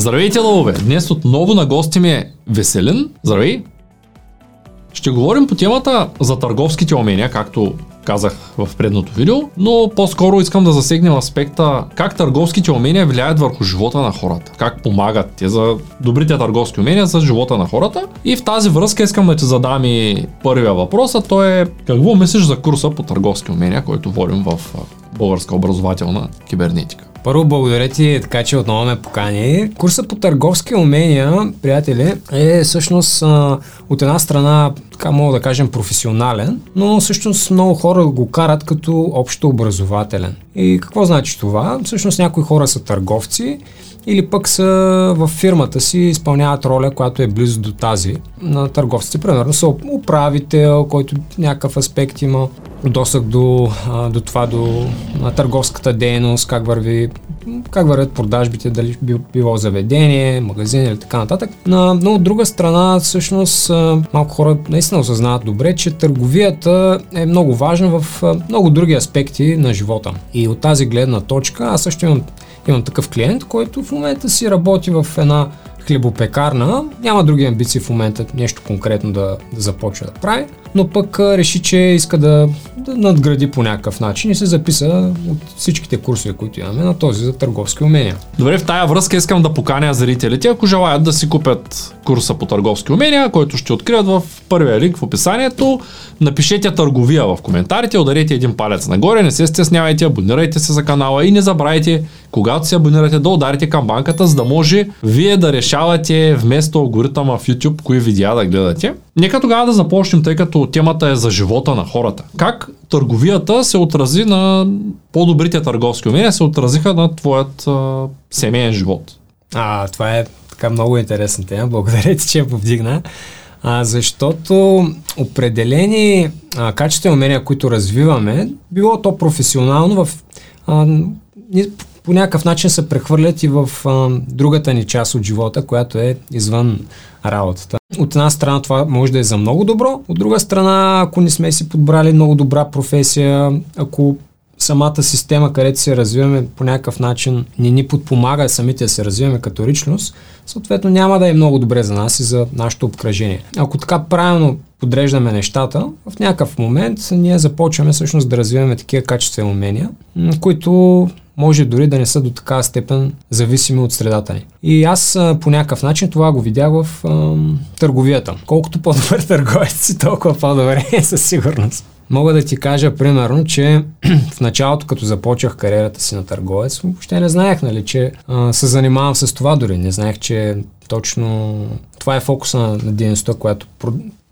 Здравейте, лъвове! Днес отново на гости ми е Веселин. Здравей! Ще говорим по темата за търговските умения, както казах в предното видео, но по-скоро искам да засегнем аспекта как търговските умения влияят върху живота на хората. Как помагат те за добрите търговски умения за живота на хората. И в тази връзка искам да ти задам и първия въпрос, а то е какво мислиш за курса по търговски умения, който водим в Българска образователна кибернетика? Първо благодаря ти, така че отново ме покани. Курса по търговски умения, приятели, е всъщност от една страна, така мога да кажем, професионален, но всъщност много хора го карат като общо образователен. И какво значи това? Всъщност някои хора са търговци или пък са в фирмата си изпълняват роля, която е близо до тази на търговците. Примерно са управител, който някакъв аспект има досък до, до това, до търговската дейност, как върви как вървят продажбите, дали било заведение, магазин или така нататък. Но, но от друга страна, всъщност, малко хора наистина осъзнават добре, че търговията е много важна в много други аспекти на живота. И от тази гледна точка, аз също имам, имам такъв клиент, който в момента си работи в една хлебопекарна, няма други амбиции в момента нещо конкретно да, да започне да прави, но пък реши, че иска да, да надгради по някакъв начин и се записа от всичките курсове, които имаме на този за търговски умения. Добре, в тая връзка искам да поканя зрителите, ако желаят да си купят курса по търговски умения, който ще открият в първия линк в описанието. Напишете търговия в коментарите, ударете един палец нагоре, не се стеснявайте, абонирайте се за канала и не забравяйте, когато се абонирате, да ударите камбанката, за да може вие да решавате вместо алгоритъма в YouTube, кои видеа да гледате. Нека тогава да започнем, тъй като темата е за живота на хората. Как търговията се отрази на по-добрите търговски умения, се отразиха на твоят а, семейен живот? А, това е така много интересна тема. Благодаря ти, че я повдигна. А, защото определени а, качествени умения, които развиваме, било то професионално в а, по някакъв начин се прехвърлят и в а, другата ни част от живота, която е извън работата. От една страна това може да е за много добро, от друга страна, ако не сме си подбрали много добра професия, ако самата система, където се развиваме по някакъв начин, не ни подпомага самите да се развиваме като личност, съответно няма да е много добре за нас и за нашето обкръжение. Ако така правилно подреждаме нещата, в някакъв момент ние започваме всъщност да развиваме такива качествени умения, които може дори да не са до такава степен зависими от средата ни. И аз по някакъв начин това го видях в а, търговията. Колкото по-добър търговец си, толкова по-добре е със сигурност. Мога да ти кажа, примерно, че в началото, като започнах кариерата си на търговец, въобще не знаех, нали, че а, се занимавам с това дори. Не знаех, че точно това е фокуса на, на дейността, която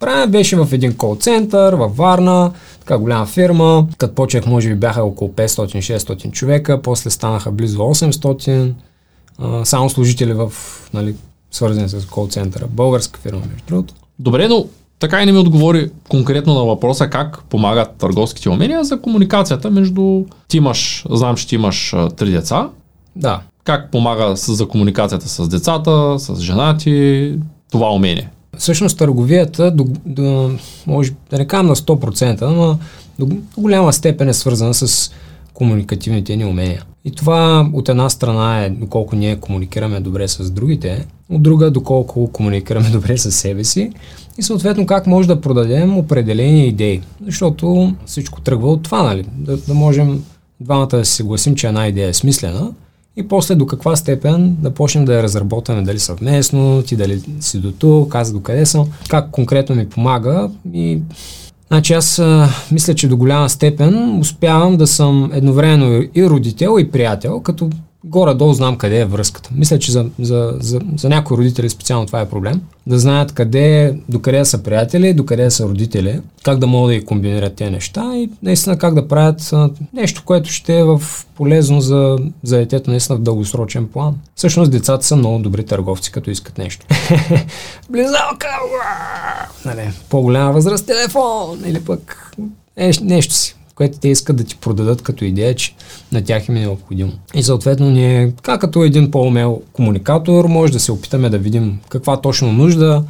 правя. Беше в един кол-център във Варна, така голяма фирма. Като почех, може би бяха около 500-600 човека, после станаха близо 800. А, само служители в, нали, свързани с кол-центъра. Българска фирма, между другото. Добре, но така и не ми отговори конкретно на въпроса как помагат търговските умения за комуникацията между... Ти имаш, знам, че ти имаш три деца. Да. Как помага за комуникацията с децата, с жена ти, това умение? Всъщност търговията, до, до, може да не кажам на 100%, но до, до голяма степен е свързана с комуникативните ни умения. И това от една страна е доколко ние комуникираме добре с другите, от друга доколко комуникираме добре с себе си и съответно как може да продадем определени идеи. Защото всичко тръгва от това, нали? Да, да можем двамата да се съгласим, че една идея е смислена и после до каква степен да почнем да я разработваме, дали съвместно, ти дали си до тук, аз до къде съм, как конкретно ми помага и Значи аз а, мисля, че до голяма степен успявам да съм едновременно и родител и приятел, като горе-долу знам къде е връзката. Мисля, че за, за, за, за някои родители специално това е проблем. Да знаят къде, докъде са приятели, докъде са родители, как да могат да ги комбинират тези неща и наистина как да правят нещо, което ще е в полезно за, за детето наистина в дългосрочен план. Всъщност децата са много добри търговци, като искат нещо. Близалка! Нали, по-голяма възраст телефон или пък нещо си което те искат да ти продадат като идея, че на тях им е необходимо. И съответно ние, как като един по-умел комуникатор, може да се опитаме да видим каква точно нужда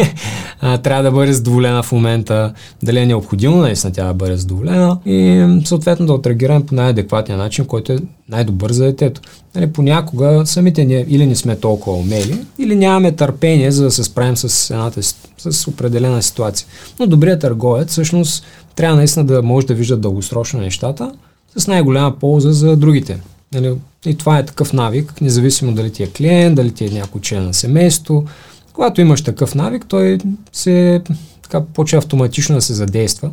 трябва да бъде задоволена в момента, дали е необходимо наистина тя да бъде задоволена и съответно да отреагираме по най-адекватния начин, който е най-добър за детето. Нали, понякога самите ние или не сме толкова умели, или нямаме търпение за да се справим с, едната, с определена ситуация. Но добрият търговец всъщност трябва наистина да може да вижда дългосрочно нещата с най-голяма полза за другите. Нали, и това е такъв навик, независимо дали ти е клиент, дали ти е някой член на семейство. Когато имаш такъв навик, той се така почва автоматично да се задейства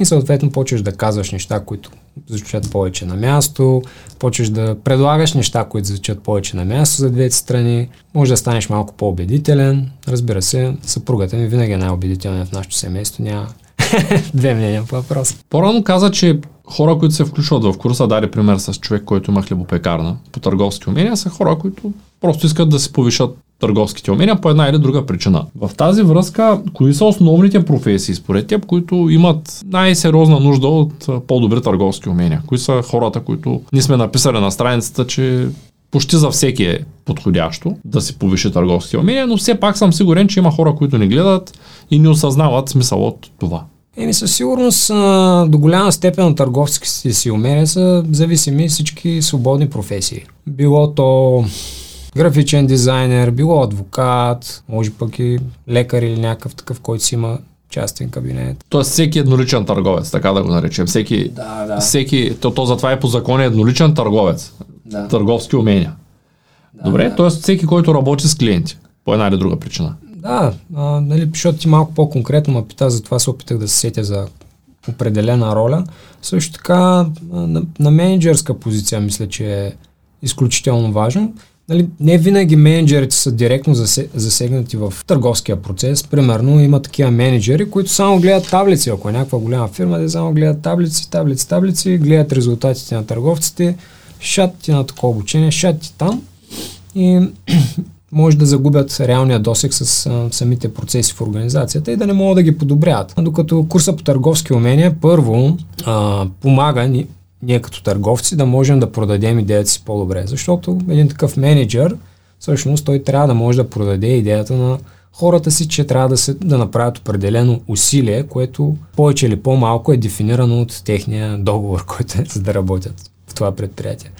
и съответно почваш да казваш неща, които звучат повече на място, почваш да предлагаш неща, които звучат повече на място за двете страни, може да станеш малко по-убедителен. Разбира се, съпругата ми винаги е най-убедителна в нашето семейство, няма две мнения по въпроса. По-рано каза, че хора, които се включват в курса, даде пример с човек, който има хлебопекарна по търговски умения, са хора, които просто искат да се повишат търговските умения по една или друга причина. В тази връзка, кои са основните професии според теб, които имат най-сериозна нужда от по-добри търговски умения? Кои са хората, които ние сме написали на страницата, че почти за всеки е подходящо да си повиши търговски умения, но все пак съм сигурен, че има хора, които не гледат и не осъзнават смисъл от това. Еми със сигурност до голяма степен от търговските си умения са зависими всички свободни професии. Било то графичен дизайнер, било адвокат, може пък и лекар или някакъв такъв, който си има частен кабинет. Тоест всеки едноличен търговец, така да го наречем. Всеки, да, да. всеки то, то затова е по закон едноличен търговец. Да. Търговски умения. Да, Добре, да. т.е. всеки, който работи с клиенти, по една или друга причина. Да, а, нали, защото ти малко по-конкретно ме пита, затова се опитах да се сетя за определена роля. Също така на, на менеджерска позиция мисля, че е изключително важно. Нали, не винаги менеджерите са директно засегнати в търговския процес. Примерно има такива менеджери, които само гледат таблици. Ако е някаква голяма фирма, те само гледат таблици, таблици, таблици, гледат резултатите на търговците, шат ти на такова обучение, шат ти там и може да загубят реалния досек с а, самите процеси в организацията и да не могат да ги подобряват. Докато курса по търговски умения първо а, помага ние като търговци да можем да продадем идеята си по-добре. Защото един такъв менеджер, всъщност той трябва да може да продаде идеята на хората си, че трябва да, се, да направят определено усилие, което повече или по-малко е дефинирано от техния договор, който е за да работят в това предприятие.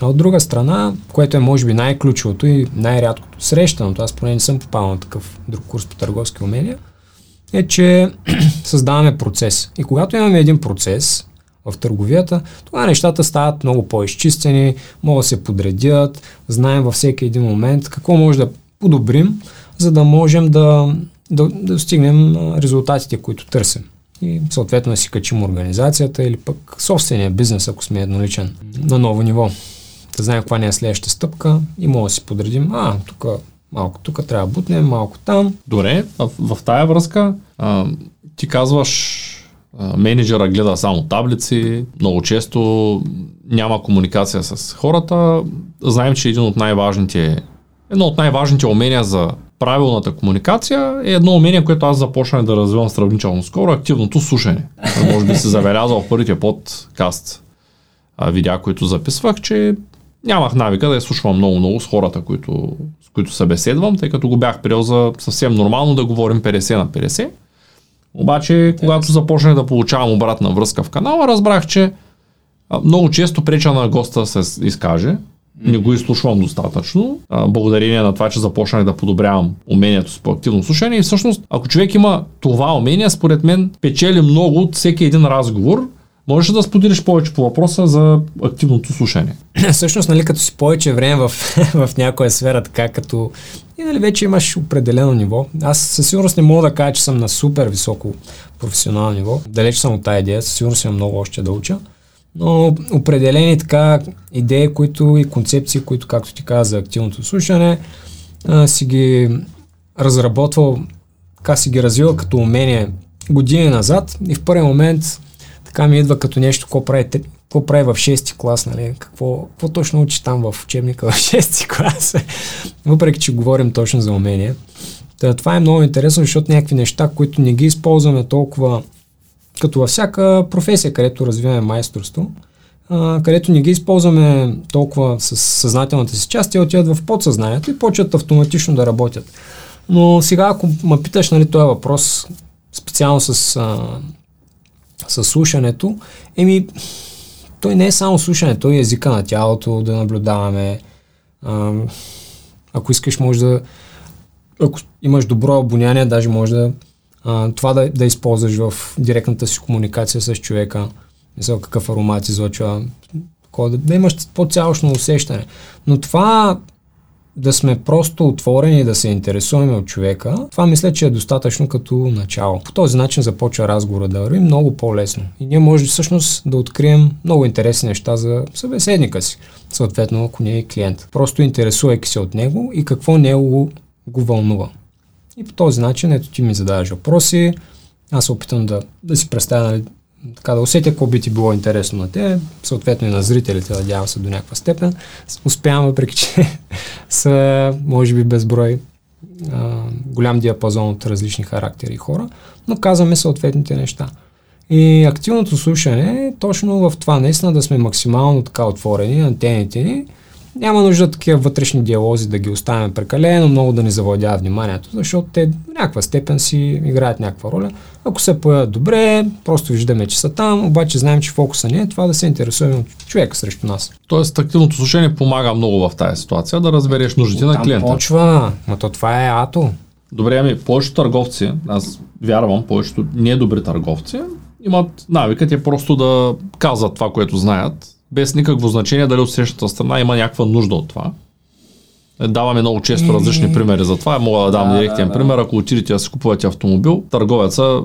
А от друга страна, което е може би най-ключовото и най-рядкото срещаното, аз поне не съм попал на такъв друг курс по търговски умения, е, че създаваме процес. И когато имаме един процес, в търговията, тогава нещата стават много по-изчистени, могат да се подредят, знаем във всеки един момент какво може да подобрим, за да можем да, да, да достигнем резултатите, които търсим. И съответно да си качим организацията или пък собствения бизнес, ако сме едноличен, на ново ниво. Да знаем каква не е следващата стъпка и може да си подредим, а, тук малко тук трябва да бутнем, малко там. Добре, в, в тая връзка а, ти казваш менеджера гледа само таблици, много често няма комуникация с хората. Знаем, че един от най-важните, едно от най-важните умения за правилната комуникация е едно умение, което аз започнах да развивам сравнително скоро, активното слушане. Може би се забелязал в първите подкаст видеа, които записвах, че нямах навика да я слушвам много-много с хората, които, с които събеседвам, тъй като го бях приел за съвсем нормално да говорим 50 на 50. Обаче, когато започнах да получавам обратна връзка в канала, разбрах, че много често преча на госта се изкаже. Не го изслушвам достатъчно. благодарение на това, че започнах да подобрявам умението си по активно слушане. И всъщност, ако човек има това умение, според мен печели много от всеки един разговор, Можеш да споделиш повече по въпроса за активното слушане? Всъщност, нали, като си повече време в, в някоя сфера, така като и нали, вече имаш определено ниво. Аз със сигурност не мога да кажа, че съм на супер високо професионално ниво. Далеч съм от тази идея, със сигурност имам много още да уча. Но определени така идеи, които и концепции, които, както ти каза, за активното слушане, а, си ги разработвал, така си ги развил като умение години назад и в първи момент така ми идва като нещо, какво прави, какво прави в 6-ти клас, нали? Какво, какво точно учи там в учебника в 6-ти клас, въпреки че говорим точно за умения. Та, това е много интересно, защото някакви неща, които не ги използваме толкова като във всяка професия, където развиваме майсторство, а, където не ги използваме толкова с съзнателната си част, те отиват в подсъзнанието и почват автоматично да работят. Но сега, ако ме питаш нали, този въпрос, специално с, а, с слушането, еми, той не е само слушане, той е езика на тялото, да наблюдаваме. А, ако искаш, може да. Ако имаш добро обоняние, даже може да а, това да, да използваш в директната си комуникация с човека. Не какъв аромат излъчва. Да, да имаш по-цялостно усещане. Но това да сме просто отворени да се интересуваме от човека, това мисля, че е достатъчно като начало. По този начин започва разговора да върви много по-лесно. И ние може всъщност да открием много интересни неща за събеседника си, съответно ако не е клиент. Просто интересувайки се от него и какво него го вълнува. И по този начин, ето ти ми задаваш въпроси, аз се опитам да, да си представя нали, така да усетя какво би ти било интересно на те, съответно и на зрителите, надявам се до някаква степен. Успявам, въпреки че са, може би, безброй а, голям диапазон от различни характери и хора, но казваме съответните неща. И активното слушане е точно в това, наистина да сме максимално така отворени, антените ни, няма нужда такива вътрешни диалози да ги оставяме прекалено, много да ни завладяват вниманието, защото те в някаква степен си играят някаква роля. Ако се появят добре, просто виждаме, че са там, обаче знаем, че фокуса не е това да се интересуваме от човека срещу нас. Тоест, активното слушание помага много в тази ситуация, да разбереш нуждите на клиента. почва, но то това е ато. Добре, ами повечето търговци, аз вярвам, повечето недобри търговци, имат навика те просто да казват това, което знаят, без никакво значение дали от срещната страна има някаква нужда от това. Даваме много често различни примери за това. Мога да дам да, директен да, пример. Ако отидете да си купувате автомобил, търговеца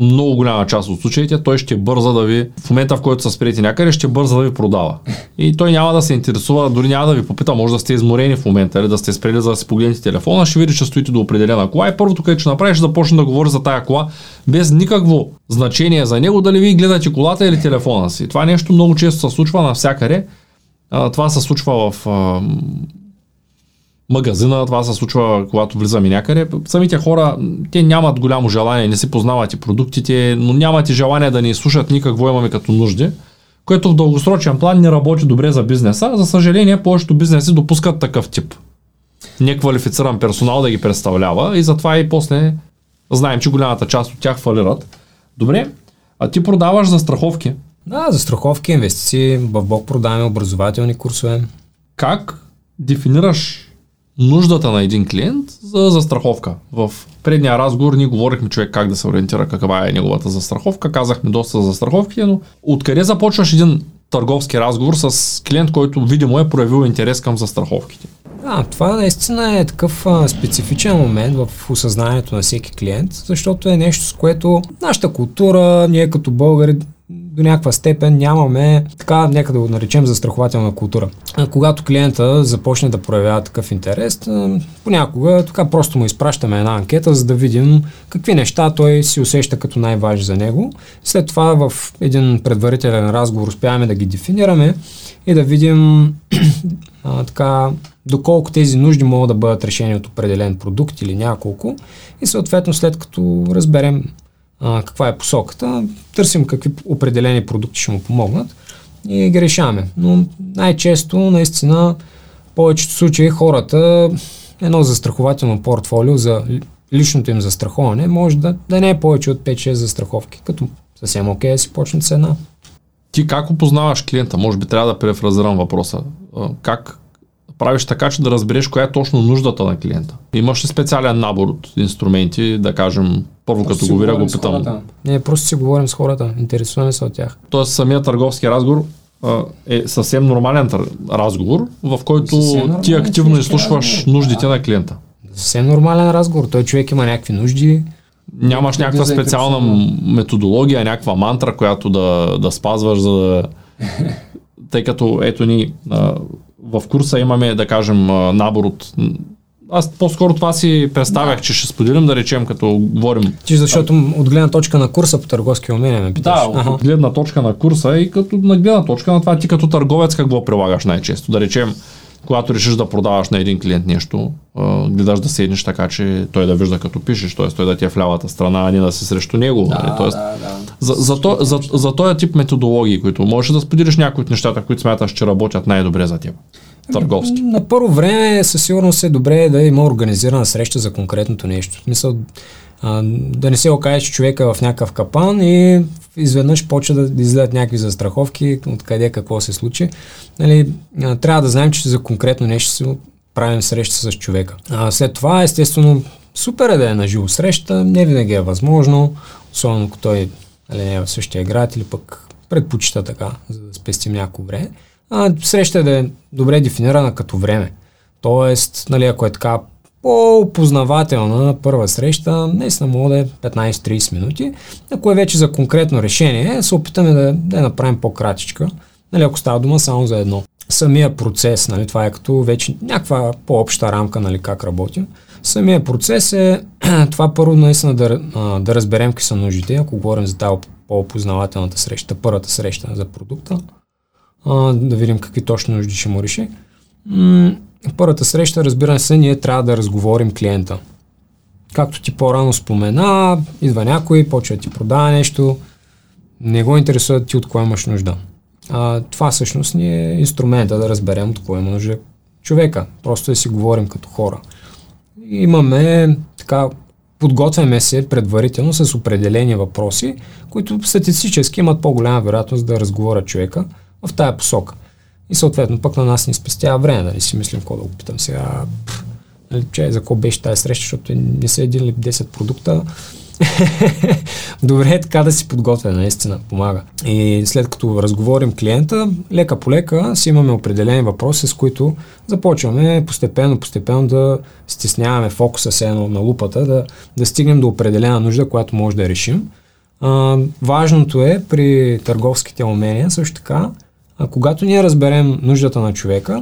много голяма част от случаите той ще бърза да ви, в момента в който са сприяти някъде, ще бърза да ви продава. И той няма да се интересува, дори няма да ви попита, може да сте изморени в момента, или да сте спрели за да си погледнете телефона, ще види, че стоите до определена кола и първото, което ще направиш, да почне да говори за тая кола, без никакво значение за него, дали ви гледате колата или телефона си. Това нещо много често се случва навсякъде. Това се случва в магазина, това се случва, когато влизаме някъде. Самите хора, те нямат голямо желание, не си познават и продуктите, но нямат и желание да ни слушат ни какво имаме като нужди, което в дългосрочен план не работи добре за бизнеса. За съжаление, повечето бизнеси допускат такъв тип. Неквалифициран персонал да ги представлява и затова и после знаем, че голямата част от тях фалират. Добре, а ти продаваш за страховки. Да, за страховки, инвестиции, в Бог продаваме образователни курсове. Как дефинираш нуждата на един клиент за застраховка. В предния разговор ние говорихме човек как да се ориентира, каква е неговата застраховка, казахме доста за застраховките, но откъде започваш един търговски разговор с клиент, който видимо е проявил интерес към застраховките? Да, това наистина е такъв а, специфичен момент в осъзнанието на всеки клиент, защото е нещо, с което нашата култура, ние като българи до някаква степен нямаме, така, нека да го наречем застрахователна култура. Когато клиента започне да проявява такъв интерес, понякога така просто му изпращаме една анкета, за да видим какви неща той си усеща като най-важни за него. След това в един предварителен разговор успяваме да ги дефинираме и да видим а, така, доколко тези нужди могат да бъдат решени от определен продукт или няколко. И съответно след като разберем а, каква е посоката, търсим какви определени продукти ще му помогнат и ги решаваме. Но най-често, наистина, повечето случаи хората едно застрахователно портфолио за личното им застраховане може да, да не е повече от 5-6 застраховки, като съвсем окей да си почнат с една. Ти как опознаваш клиента? Може би трябва да префразирам въпроса. Как правиш така, че да разбереш коя е точно нуждата на клиента. Имаш ли специален набор от инструменти, да кажем, първо просто като го видя, го питам. Не, просто си говорим с хората, интересуваме се от тях. Тоест самият търговски разговор е съвсем нормален разговор, в който ти активно изслушваш нуждите на клиента. Съвсем нормален разговор. Той човек има някакви нужди, Нямаш някаква специална методология, някаква мантра, която да, да спазваш, за да... Тъй като ето ни в курса имаме, да кажем, набор от аз по-скоро това си представях, да. че ще споделим, да речем, като говорим. Ти защото от гледна точка на курса по търговски умения ме питаш. Да, ага. от гледна точка на курса и като на гледна точка на това ти като търговец какво прилагаш най-често. Да речем, когато решиш да продаваш на един клиент нещо, гледаш да седнеш така, че той да вижда като пишеш, т.е. той да ти е в лявата страна, а не да си срещу него. Да, нали? Тоест, да, да. За, за, то, за, за този тип методологии, които можеш да споделиш някои от нещата, които смяташ, че работят най-добре за теб. Търговски. На първо време със сигурност е добре да има организирана среща за конкретното нещо. В смисъл, а, да не се окаже, че човека е в някакъв капан и изведнъж почва да излизат някакви застраховки, откъде какво се случи. Нали, а, трябва да знаем, че за конкретно нещо си правим среща с човека. А, след това, естествено, супер е да е на живо среща, не винаги е възможно, особено ако той нали, не е в същия град или пък предпочита така, за да спестим някакво време. А, среща е да е добре дефинирана като време. Тоест, нали, ако е така по-познавателна първа среща, наистина мога да е 15-30 минути. Ако е вече за конкретно решение, се опитаме да, да я направим по-кратичка, нали, ако става дума само за едно. Самия процес, нали, това е като вече някаква по-обща рамка, нали, как работим. Самия процес е това първо наистина да, да разберем какви са нуждите, ако говорим за тази по-познавателната среща, първата среща за продукта, да видим какви точно нужди ще му реши. Първата среща, разбира се, ние трябва да разговорим клиента. Както ти по-рано спомена, идва някой, почва да ти продава нещо, не го интересува ти от кое имаш нужда. А, това всъщност ни е инструмента да разберем от кое има нужда човека. Просто да си говорим като хора. Имаме така, подготвяме се предварително с определени въпроси, които статистически имат по-голяма вероятност да разговорят човека в тая посока. И съответно пък на нас ни спестява време, нали си мислим какво да го питам сега. нали, че, за какво беше тази среща, защото не са един или 10 продукта. Добре е така да си подготвя, наистина, помага. И след като разговорим клиента, лека по лека си имаме определени въпроси, с които започваме постепенно, постепенно да стесняваме фокуса се на лупата, да, да стигнем до определена нужда, която може да решим. А, важното е при търговските умения също така а, когато ние разберем нуждата на човека,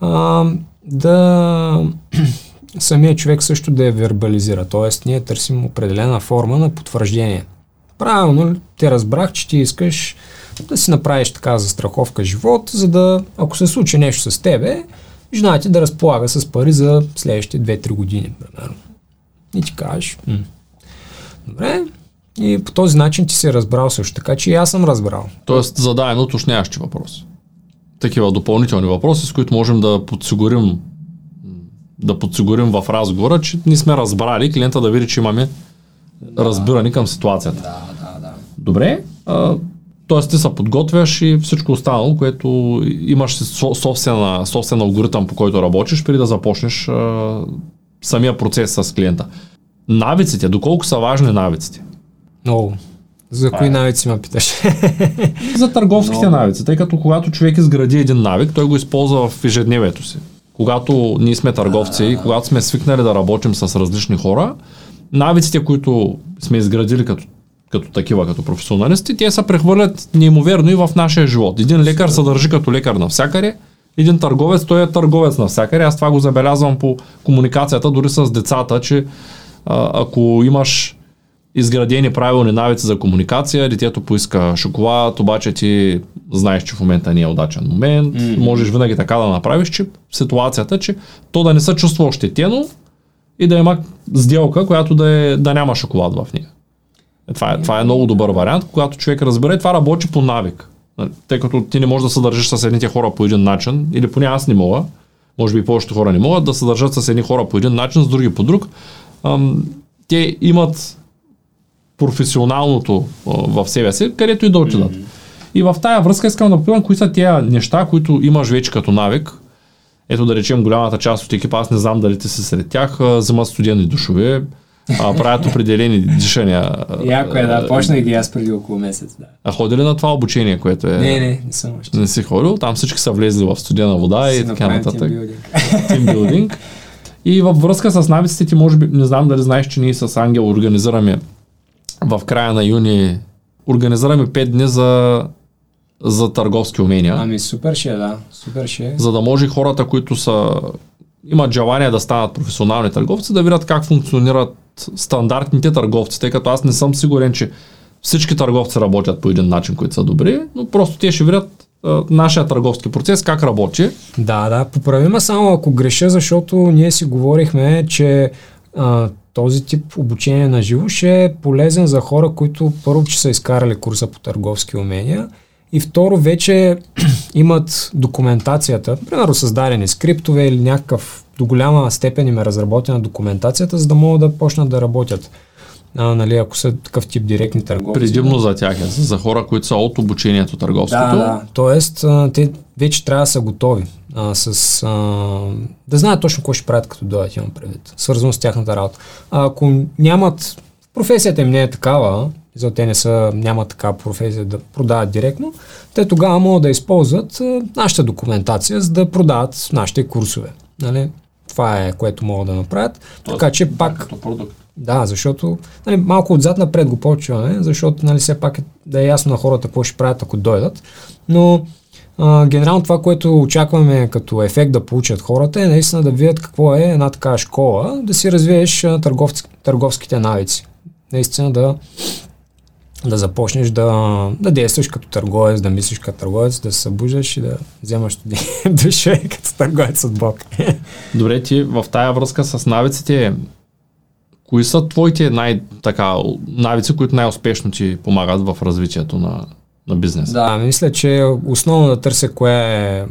а, да самия човек също да я вербализира. Тоест, ние търсим определена форма на потвърждение. Правилно, те разбрах, че ти искаш да си направиш така застраховка живот, за да, ако се случи нещо с тебе, жена да разполага с пари за следващите 2-3 години, примерно. И ти кажеш, добре, и по този начин ти си разбрал също така, че и аз съм разбрал. Тоест задаем уточняващи въпроси. Такива допълнителни въпроси, с които можем да подсигурим да подсигурим в разговора, че ни сме разбрали клиента да види, че имаме да. разбиране към ситуацията. Да, да, да. Добре. А, Тоест ти се подготвяш и всичко останало, което имаш собствена, собствен алгоритъм, по който работиш, преди да започнеш а, самия процес с клиента. Навиците, доколко са важни навиците? Много. За кои навици ме питаш? За търговските no. навици, тъй като когато човек изгради един навик, той го използва в ежедневието си. Когато ние сме търговци и когато сме свикнали да работим с различни хора, навиците, които сме изградили като, като такива, като професионалисти, те се прехвърлят неимоверно и в нашия живот. Един лекар се държи като лекар навсякъде, един търговец, той е търговец навсякъде. Аз това го забелязвам по комуникацията, дори с децата, че а, ако имаш изградени правилни навици за комуникация, детето поиска шоколад, обаче ти знаеш, че в момента не е удачен момент, mm-hmm. можеш винаги така да направиш, че ситуацията, че то да не се чувства ощетено и да има сделка, която да, е, да няма шоколад в нея. Е, това, е, това е много добър вариант, когато човек разбере, това работи по навик. Нали, тъй като ти не можеш да се държиш с едните хора по един начин, или поне аз не мога, може би повечето хора не могат да се държат с едни хора по един начин, с други по друг. Ам, те имат професионалното в себе си, където и да отидат. Mm-hmm. И в тая връзка искам да попитам, кои са тези неща, които имаш вече като навик. Ето да речем голямата част от екипа, аз не знам дали ти си сред тях, вземат студени душове, а, правят определени дишания. Яко е, да, почнах ги аз преди около месец, да. А ходи ли на това обучение, което е... Не, не, не съм още. Не си ходил, там всички са влезли в студена вода и така нататък. Тимбилдинг. И във връзка с навиците ти, може би, не знам дали знаеш, че ние с Ангел организираме в края на юни организираме 5 дни за, за търговски умения. Ами супер ще е, да. Супер ще е. За да може хората, които са имат желание да станат професионални търговци, да видят как функционират стандартните търговци, тъй като аз не съм сигурен, че всички търговци работят по един начин, които са добри, но просто те ще видят нашия търговски процес как работи. Да, да, поправи ме само ако греша, защото ние си говорихме, че а, този тип обучение на живо ще е полезен за хора, които първо, че са изкарали курса по търговски умения и второ, вече имат документацията, примерно създадени скриптове или някакъв до голяма степен им е разработена документацията, за да могат да почнат да работят. А, нали, ако са такъв тип директни търговци. Предимно за тях е, за хора, които са от обучението търговското. Да, да. Тоест, те вече трябва да са готови. А, с, а, да знаят точно какво ще правят като дойдат, имам предвид. Свързано с тяхната работа. А, ако нямат, професията им не е такава, за те не са, нямат такава професия да продават директно, те тогава могат да използват а, нашата документация, за да продават нашите курсове. Нали? Това е което могат да направят. Тоест, така че пак... Като продукт. Да, защото нали, малко отзад напред го почваме, защото нали, все пак е, да е ясно на хората какво ще правят, ако дойдат. Но а, генерално това, което очакваме като ефект да получат хората е наистина да видят какво е една такава школа, да си развиеш търговци, търговските навици. Наистина да, да започнеш да, да действаш като търговец, да мислиш като търговец, да се събуждаш и да вземаш душа като търговец от Бог. Добре, ти в тая връзка с навиците, кои са твоите най- така, навици, които най-успешно ти помагат в развитието на, на бизнеса? Да, мисля, че основно да търся коя е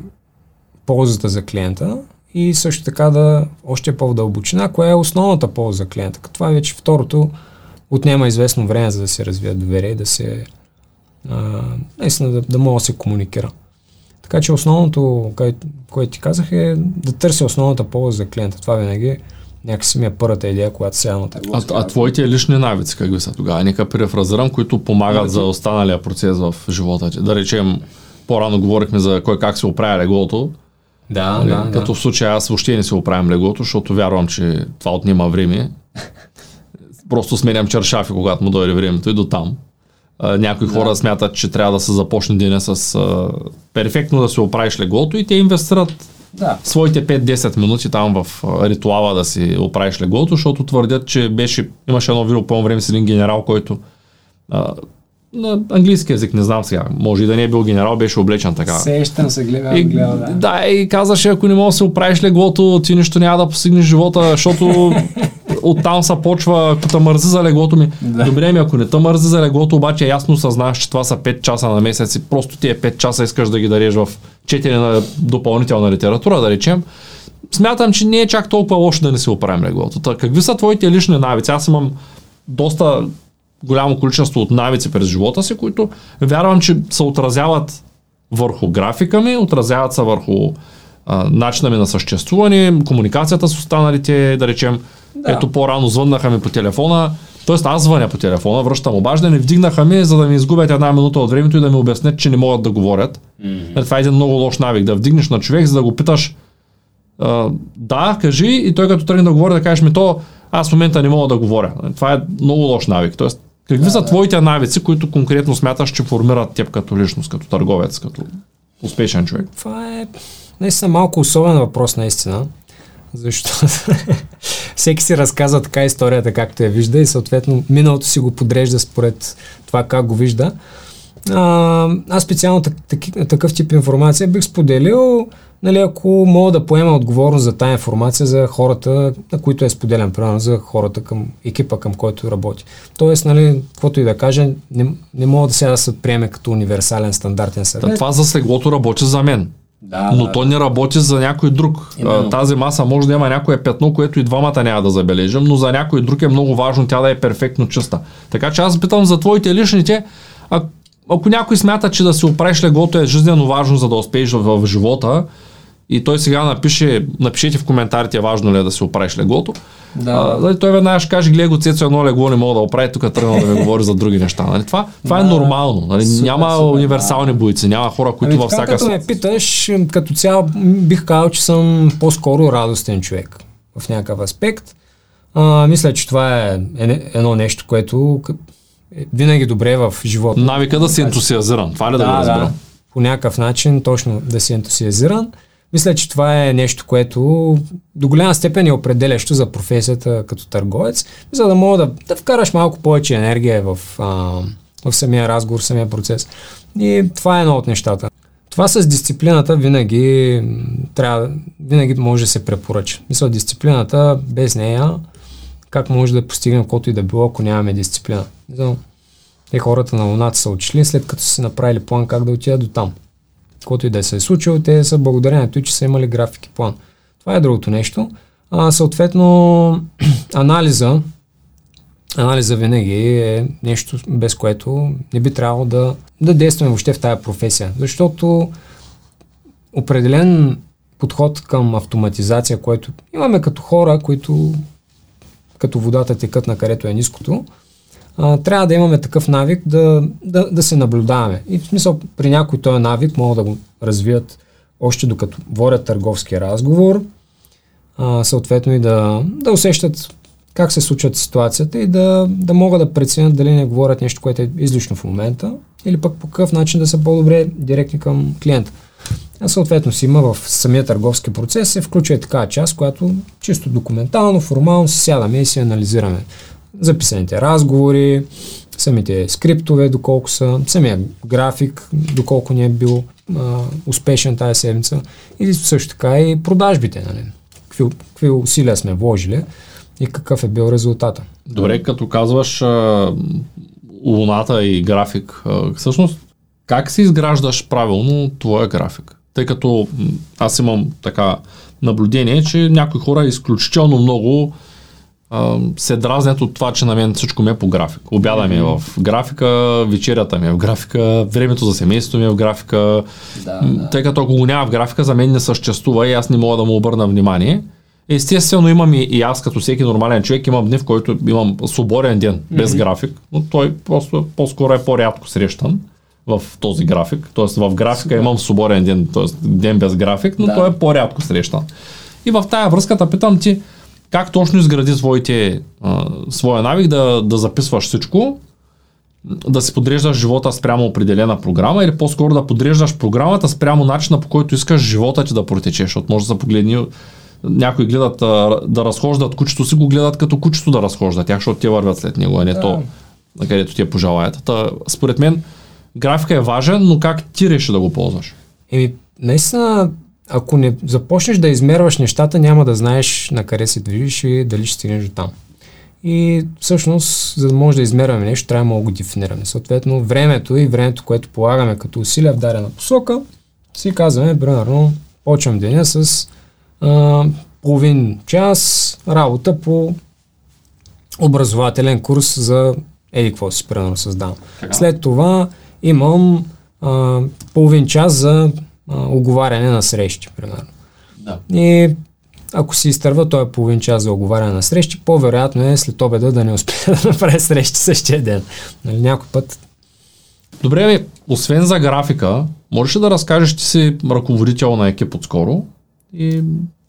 ползата за клиента и също така да още по-дълбочина, коя е основната полза за клиента. Като това е вече второто отнема известно време, за да се развие доверие, да се а, наистина да, да мога да се комуникира. Така че основното, което, ти казах е да търся основната полза за клиента. Това винаги някакси ми е първата идея, която сега на А, а твоите лични навици какви са тогава? Нека префразирам, които помагат за останалия процес в живота ти. Да речем, по-рано говорихме за кой как се оправя леглото. Да, Нали, да, Като да. в случая аз въобще не се оправям леглото, защото вярвам, че това отнема време. Просто сменям чершафи, когато му дойде времето и до там. Някои хора смятат, че трябва да се започне деня с а, перфектно да се оправиш леглото и те инвестират Да. своите 5-10 минути там в ритуала да си оправиш леглото, защото твърдят, че беше, имаше едно видео по време с един генерал, който а, на английски язик, не знам сега, може и да не е бил генерал, беше облечен така. Сещам се, гледам, И, гледам, да. да, и казаше, ако не можеш да се оправиш леглото, ти нищо няма да постигнеш живота, защото оттам се почва, ако те мързи за леглото ми. Да. Добре ми, ако не те мързи за леглото, обаче ясно съзнаваш, че това са 5 часа на месец и просто тия 5 часа искаш да ги дареш в четене на допълнителна литература, да речем. Смятам, че не е чак толкова лошо да не се оправим леглото. Та, какви са твоите лични навици? Аз имам доста голямо количество от навици през живота си, които вярвам, че се отразяват върху графика ми, отразяват се върху а, начина ми на съществуване, комуникацията с останалите, да речем, да. ето по-рано звъннаха ми по телефона, Тоест аз звъня по телефона, връщам обаждане, вдигнаха ми, за да ми изгубят една минута от времето и да ми обяснят, че не могат да говорят. Mm-hmm. Това е един много лош навик, да вдигнеш на човек, за да го питаш а, да, кажи и той като тръгне да говори да кажеш ми то, аз в момента не мога да говоря. Това е много лош навик. Тоест, какви да, са да. твоите навици, които конкретно смяташ, че формират теб като личност, като търговец, като успешен човек? Това е наистина малко особен въпрос, наистина. Защото всеки си разказва така историята, както я вижда и съответно миналото си го подрежда според това как го вижда. А, аз специално так, так, такъв тип информация бих споделил, нали, ако мога да поема отговорност за тази информация за хората, на които е споделям, примерно за хората към екипа, към който работи. Тоест, нали, каквото и да кажа, не, не мога да сега да се приеме като универсален стандартен съвет. Та, това за слеглото работи за мен. Да, но да, то не работи за някой друг. Именно. Тази маса може да има някое петно, което и двамата няма да забележим, но за някой друг е много важно тя да е перфектно чиста. Така че аз питам за твоите личните, а, ако някой смята, че да си оправиш леглото е жизненно важно, за да успееш в, в живота, и той сега напише, напишете в коментарите важно ли е да си оправиш леглото. Да. А, нали, той веднага ще каже, гледай го Цецо, едно легло не мога да оправи, тук тръгна да ми говори за други неща. Нали? Това, това е Да, нормално. Нали? супер, няма супер, универсални бойци, няма хора, които Ами във всяка като ме питаш, като цяло бих казал, че съм по-скоро радостен човек в някакъв аспект. А, мисля, че това е е- едно нещо, което е винаги добре в живота. Навика да си ентусиазиран. Това ли да, го да, разберам? да, по някакъв начин точно да си ентусиазиран. Мисля, че това е нещо, което до голяма степен е определящо за професията като търговец, за да мога да, да вкараш малко повече енергия в, а, в самия разговор, в самия процес. И това е едно от нещата. Това с дисциплината винаги трябва, винаги може да се препоръча. Мисля, дисциплината без нея, как може да постигнем каквото и да било, ако нямаме дисциплина. Те хората на Луната са отишли, след като са направили план как да отидат до там. Каквото и да се е случило, те са благодарението, че са имали графики план. Това е другото нещо. А, съответно, анализа, анализа винаги е нещо, без което не би трябвало да, да действаме въобще в тази професия. Защото определен подход към автоматизация, който имаме като хора, които като водата текат на където е ниското, трябва да имаме такъв навик да, да, да се наблюдаваме. И в смисъл, при някой този навик могат да го развият още докато водят търговски разговор, а, съответно и да, да усещат как се случват ситуацията и да, да могат да преценят дали не говорят нещо, което е излишно в момента, или пък по какъв начин да са по-добре директни към клиента. А съответно си има в самия търговски процес се включва и такава част, която чисто документално, формално си сядаме и си анализираме записаните разговори, самите скриптове, доколко са, самия график, доколко ни е бил а, успешен тази седмица и също така и продажбите, нали? Какви, какви усилия сме вложили и какъв е бил резултата. Добре, като казваш а, луната и график, а, всъщност как си изграждаш правилно твоя график? Тъй като аз имам така наблюдение, че някои хора изключително много се дразнят от това, че на мен всичко ми е по график. Обяда ми е в графика, вечерята ми е в графика, времето за семейството ми е в графика. Да, да. Тъй като ако го няма в графика, за мен не съществува и аз не мога да му обърна внимание. Естествено имам и, и аз като всеки нормален човек имам дни, в който имам свободен ден без mm-hmm. график, но той просто по-скоро е по-рядко срещан в този график. Тоест в графика Супер. имам свободен ден, т.е. ден без график, но да. той е по-рядко срещан. И в тая връзка те питам ти, как точно изгради своите, а, своя навик да, да записваш всичко, да си подреждаш живота спрямо определена програма или по-скоро да подреждаш програмата спрямо начина по който искаш живота ти да протече, защото може да се погледни някои гледат а, да разхождат кучето си, го гледат като кучето да разхожда тях, защото те вървят след него, а не да. то, на където ти е пожелаят. Та, според мен, графика е важен, но как ти реши да го ползваш? Еми, наистина ако не започнеш да измерваш нещата, няма да знаеш на къде се движиш и дали ще стигнеш до там. И всъщност, за да може да измерваме нещо, трябва да го дефинираме. Съответно, времето и времето, което полагаме като усилия в дадена посока, си казваме, примерно, почвам деня с а, половин час работа по образователен курс за еди какво си примерно създавам. След това имам а, половин час за оговаряне на срещи, примерно. Да. И ако си изтърва този половин час за оговаряне на срещи, по-вероятно е след обеда да не успее да направи срещи същия ден. Нали, някой път. Добре, бе, освен за графика, можеш ли да разкажеш, ти си ръководител на екип отскоро и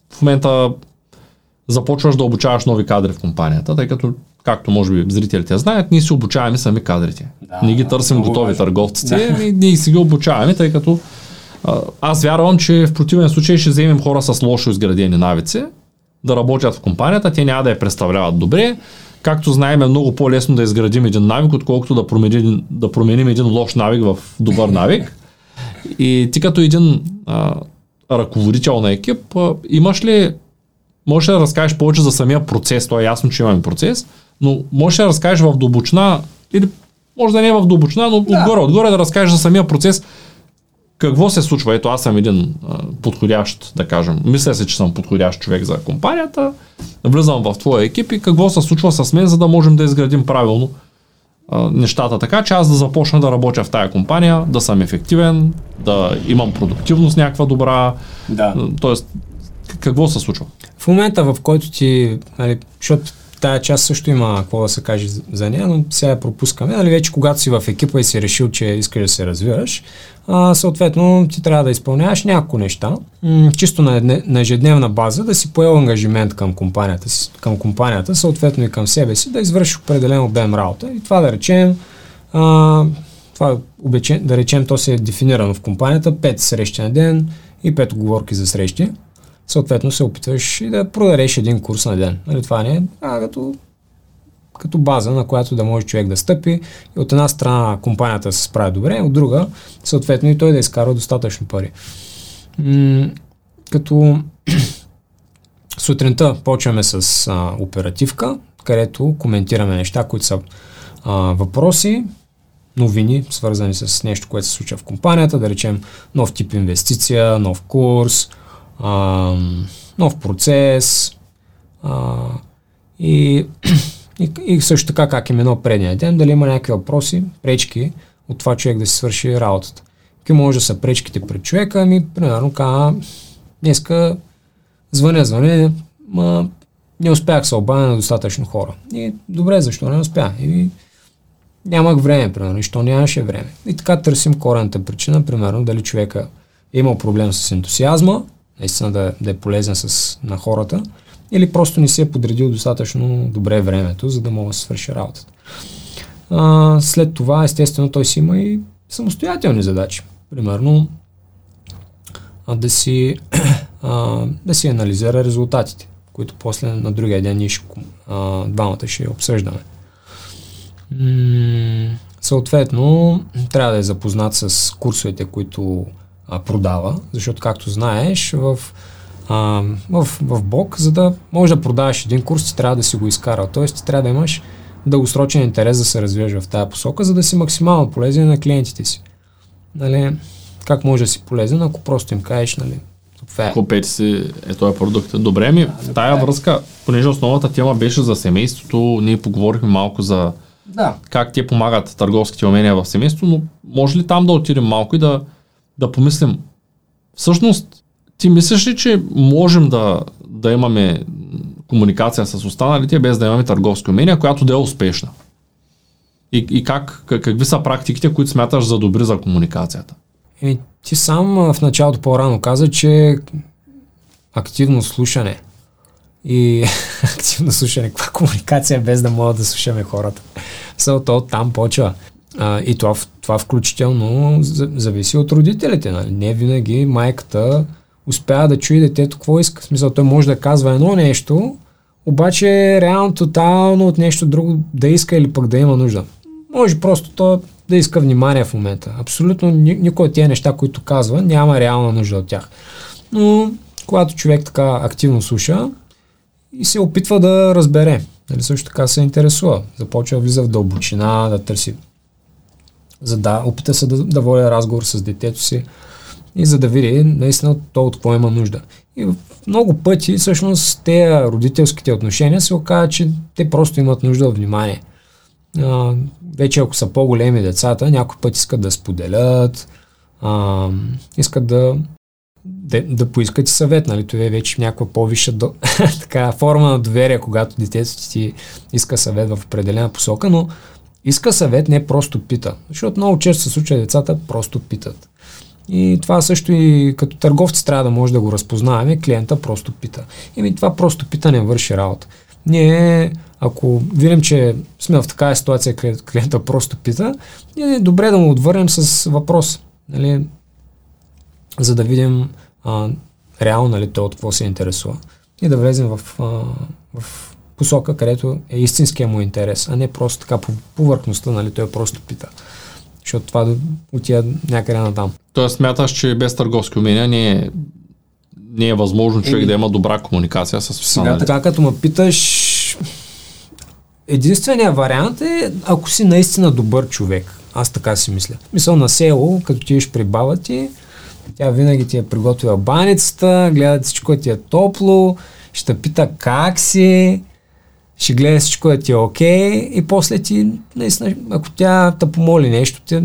в момента започваш да обучаваш нови кадри в компанията, тъй като, както може би зрителите знаят, ние си обучаваме сами кадрите. Да, ние ги търсим готови търговците да. и ние си ги обучаваме, тъй като аз вярвам, че в противен случай ще вземем хора с лошо изградени навици да работят в компанията, те няма да я представляват добре. Както знаем, е много по-лесно да изградим един навик, отколкото да променим, да променим един лош навик в добър навик. И ти като един а, ръководител на екип, а, имаш ли, можеш да разкажеш повече за самия процес, то е ясно, че имаме процес, но можеш да разкажеш в добучна, или може да не е в добучна, но да. отгоре, отгоре да разкажеш за самия процес, какво се случва? Ето аз съм един а, подходящ, да кажем, мисля се, че съм подходящ човек за компанията, влизам в твоя екип и какво се случва с мен, за да можем да изградим правилно а, нещата така, че аз да започна да работя в тая компания, да съм ефективен, да имам продуктивност някаква добра. Да. Тоест, какво се случва? В момента, в който ти, нали, защото тая част също има какво да се каже за нея, но сега я пропускаме. Нали, вече когато си в екипа и си решил, че искаш да се развиваш, а, съответно ти трябва да изпълняваш няколко неща, м- чисто на, на ежедневна база, да си поел ангажимент към компанията, към компанията, съответно и към себе си, да извършиш определен обем работа. И това да речем, а, това обече, да речем, то се е дефинирано в компанията, 5 срещи на ден и 5 оговорки за срещи съответно се опитваш и да продадеш един курс на ден. Нали, това не е а, като като база, на която да може човек да стъпи. И от една страна компанията се справи добре, от друга, съответно и той да изкара достатъчно пари. М- като сутринта почваме с а, оперативка, където коментираме неща, които са а, въпроси, новини, свързани с нещо, което се случва в компанията, да речем нов тип инвестиция, нов курс, а, нов процес а, и, и, и също така как е минал предния ден, дали има някакви въпроси, пречки от това човек да си свърши работата. Какви може да са пречките пред човека? Ами, примерно, казва, днеска звъня, звъня, ма не успях се обадя на достатъчно хора. И добре, защо не успя? И нямах време, примерно, и що нямаше време. И така търсим корената причина, примерно, дали човека е имал проблем с ентусиазма, наистина да, да е полезен с, на хората, или просто не си е подредил достатъчно добре времето, за да мога да свърши работата. А, след това, естествено, той си има и самостоятелни задачи. Примерно, а, да, си, а, да си анализира резултатите, които после на другия ден ще, а, двамата ще обсъждаме. М- съответно, трябва да е запознат с курсовете, които а, продава, защото както знаеш, в, а, в, в Бог, за да можеш да продаваш един курс, ти трябва да си го изкарал. Тоест, ти трябва да имаш дългосрочен интерес да се развиваш в тази посока, за да си максимално полезен на клиентите си. Нали, как може да си полезен, ако просто им кажеш, нали, това е. Купете си е този продукт. Добре ми, в тая е. връзка, понеже основната тема беше за семейството, ние поговорихме малко за да. как те помагат търговските умения в семейството, но може ли там да отидем малко и да, да помислим, всъщност, ти мислиш ли, че можем да, да имаме комуникация с останалите, без да имаме търговски умения, която да е успешна? И, и как, как, какви са практиките, които смяташ за добри за комуникацията? И ти сам в началото по-рано каза, че активно слушане. И активно слушане, каква комуникация без да могат да слушаме хората. Са, то там почва. А, и това, това включително зависи от родителите. Нали? Не винаги майката успява да чуе детето какво иска. В смисъл, той може да казва едно нещо, обаче реално тотално от нещо друго да иска или пък да има нужда. Може просто то да иска внимание в момента. Абсолютно никой от тези неща, които казва, няма реална нужда от тях. Но когато човек така активно слуша и се опитва да разбере, нали също така се интересува, започва да влиза в дълбочина, да търси, за да опита се да, да води разговор с детето си и за да види наистина то от какво има нужда. И много пъти всъщност те родителските отношения се оказа, че те просто имат нужда от внимание а, вече ако са по-големи децата, някой път искат да споделят, а, искат да, да, да поискат и съвет, нали? Това е вече някаква по-висша до, така, форма на доверие, когато детето ти иска съвет в определена посока, но иска съвет, не просто пита. Защото много често се случва децата просто питат. И това също и като търговци трябва да може да го разпознаваме, клиента просто пита. И това просто питане върши работа. Ние ако видим, че сме в такава ситуация, където клиента просто пита, е добре да му отвърнем с въпрос, нали, за да видим а, реално нали, той от какво се интересува и да влезем в, а, в посока, където е истинския му интерес, а не просто така по повърхността, нали, той просто пита. Защото това да отида някъде на там. Тоест смяташ, че без търговски умения не е, не е възможно човек е, да има добра комуникация с Сега така като ме питаш, Единственият вариант е, ако си наистина добър човек. Аз така си мисля. Мисъл на село, като ти при баба ти, тя винаги ти е приготвила баницата, гледа всичко ти е топло, ще пита как си, ще гледа всичко да ти е окей и после ти, наистина, ако тя те помоли нещо, ти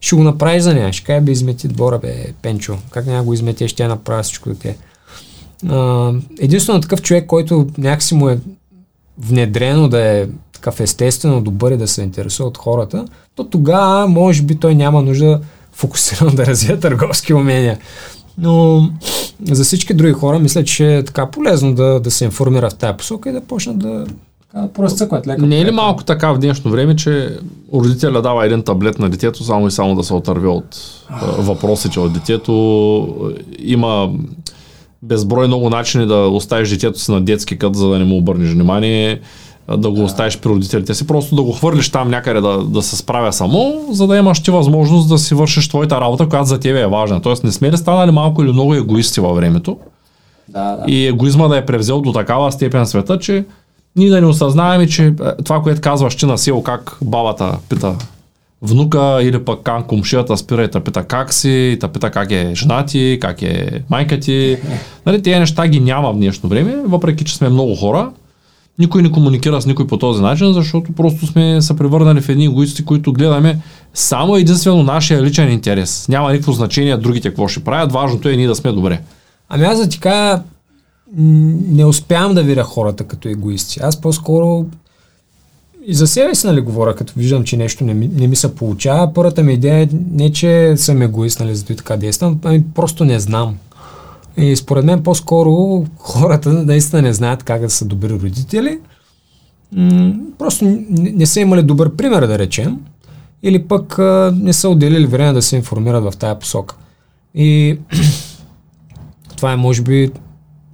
ще го направиш за нея. Ще кажа, бе, измети двора, бе, Пенчо. Как няма го измети, ще тя направи всичко да ти е. единствено такъв човек, който някакси му е внедрено да е такъв естествено добър и да се интересува от хората, то тогава може би той няма нужда фокусирано да развие търговски умения. Но за всички други хора мисля, че е така полезно да, да се информира в тази посока и да почнат да Просто леко. Не е ли малко така в днешно време, че родителя дава един таблет на детето, само и само да се отърве от въпросите от детето? Има безброй много начини да оставиш детето си на детски кът, за да не му обърнеш внимание. да го оставиш при родителите си, просто да го хвърлиш там някъде да, да се справя само, за да имаш ти възможност да си вършиш твоята работа, която за тебе е важна. Тоест не сме ли станали малко или много егоисти във времето? Да, да. И егоизма да е превзел до такава степен света, че ние да не осъзнаем, че е, това, което казваш ти на село, как бабата пита внука или пък кан кумшията спира и те пита как си, и те пита как е жена ти, как е майка ти. Нали, тези неща ги няма в днешно време, въпреки че сме много хора. Никой не комуникира с никой по този начин, защото просто сме се превърнали в едни егоисти, които гледаме само единствено нашия личен интерес. Няма никакво значение другите какво ще правят, важното е ние да сме добре. Ами аз за ти кажа, не успявам да видя хората като егоисти. Аз по-скоро и за себе си, нали, говоря, като виждам, че нещо не ми, не ми се получава. Първата ми идея е не, че съм егоист, нали, зато и така действам, ами просто не знам. И според мен по-скоро хората наистина не знаят как да са добри родители. Просто не, не са имали добър пример, да речем. Или пък не са отделили време да се информират в тая посока. И това е, може би,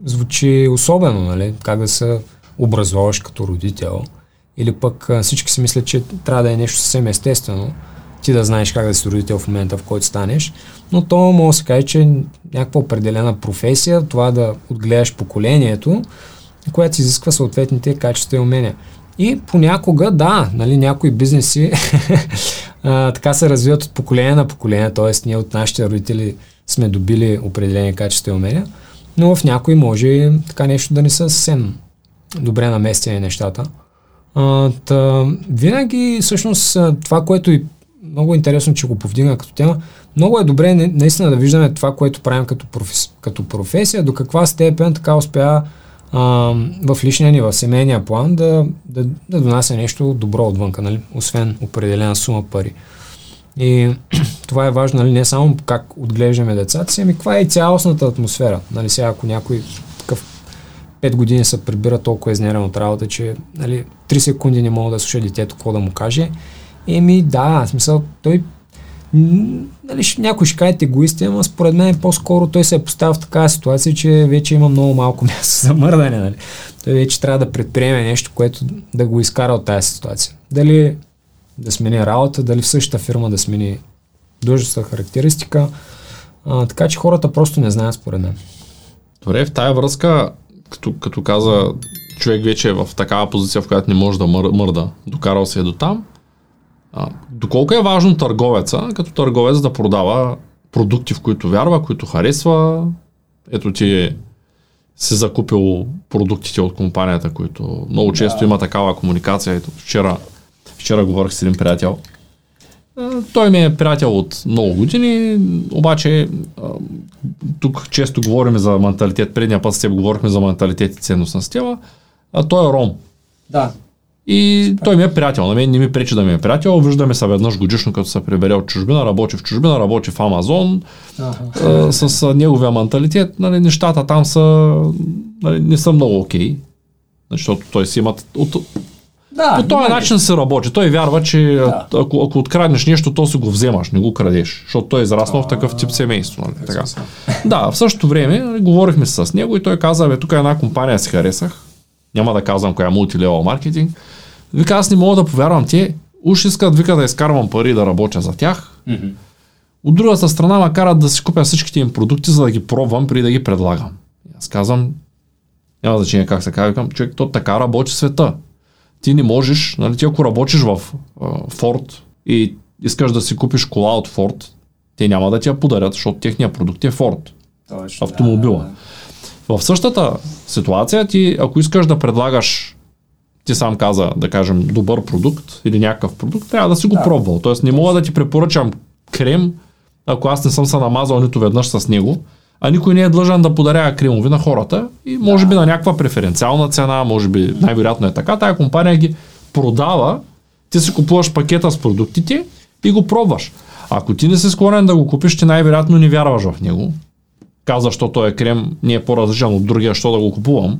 звучи особено, нали? Как да се образоваш като родител. Или пък всички си мислят, че трябва да е нещо съвсем естествено, ти да знаеш как да си родител в момента, в който станеш. Но то може да се каже, че някаква определена професия, това да отгледаш поколението, което изисква съответните качества и умения. И понякога, да, нали, някои бизнеси а, така се развиват от поколение на поколение, т.е. ние от нашите родители сме добили определени качества и умения, но в някои може така нещо да не са съвсем добре наместени нещата. А, та, винаги, всъщност, това, което и много интересно, че го повдигна като тема, много е добре наистина да виждаме това, което правим като, профес, като професия, до каква степен така успя а, в личния ни, в семейния план да, да, да донася нещо добро отвънка, нали? освен определена сума пари. И това е важно, нали, не само как отглеждаме децата си, ами каква е и цялостната атмосфера. Нали, сега ако някой такъв 5 години се прибира толкова изнервен от работа, че нали, 3 секунди не мога да слуша детето какво да му каже, еми да, смисъл, той нали, някой ще каже егоисти, ама според мен по-скоро той се е поставил в такава ситуация, че вече има много малко място за мърдане. Нали. Той вече трябва да предприеме нещо, което да го изкара от тази ситуация. Дали да смени работа, дали в същата фирма да смени длъжността характеристика. А, така че хората просто не знаят според мен. Добре, в тая връзка, като, като каза, човек вече е в такава позиция, в която не може да мър, мърда, докарал се е до там. А, доколко е важно търговеца, като търговец да продава продукти, в които вярва, които харесва. Ето ти е си закупил продуктите от компанията, които много често Да. има такава комуникация. Ето, вчера, вчера говорих с един приятел. А, Той ми е приятел от много години, обаче а, тук често говорим за менталитет. Предния път с теб говорихме за менталитет и ценност на стила. А той е ром. Да. И той ми е приятел. На мен не ми пречи да ми е приятел. Виждаме се веднъж годишно, като се прибере от чужбина, работи в чужбина, работи в Амазон. А, с а, неговия менталитет, нали, нещата там са, нали, не са много окей. Защото той си има... От, Да, по този начин се работи. Той вярва, че Да. ако, ако откраднеш нещо, то си го вземаш, не го крадеш. Защото той е израснал в такъв тип семейство. Нали, така. Да, в същото време говорихме с него и той каза, бе, тук една компания си харесах. Няма да казвам коя мултилевел маркетинг. Вика, аз не мога да повярвам, те уж искат, вика, да изкарвам пари да работя за тях. От другата страна ма карат да си купя всичките им продукти, за да ги пробвам, преди да ги предлагам. Аз казвам, няма значение как се казва, човек, то така работи света. Ти не можеш, нали, ти ако работиш в Ford и искаш да си купиш кола от Ford, те няма да ти я подарят, защото техният продукт е Ford Точно, автомобила. да, да, В същата ситуация ти, ако искаш да предлагаш, ти сам каза, да кажем, добър продукт или някакъв продукт, трябва да си го Да. пробвал. Тоест не мога да ти препоръчам крем, ако аз не съм се намазал нито веднъж с него, а никой не е длъжен да подарява кремови на хората и може би на някаква преференциална цена, може би най-вероятно е така, тая компания ги продава, ти си купуваш пакета с продуктите и го пробваш. Ако ти не си склонен да го купиш, ти най-вероятно не вярваш в него каза, що той е крем, не е по-различен от другия, що да го купувам.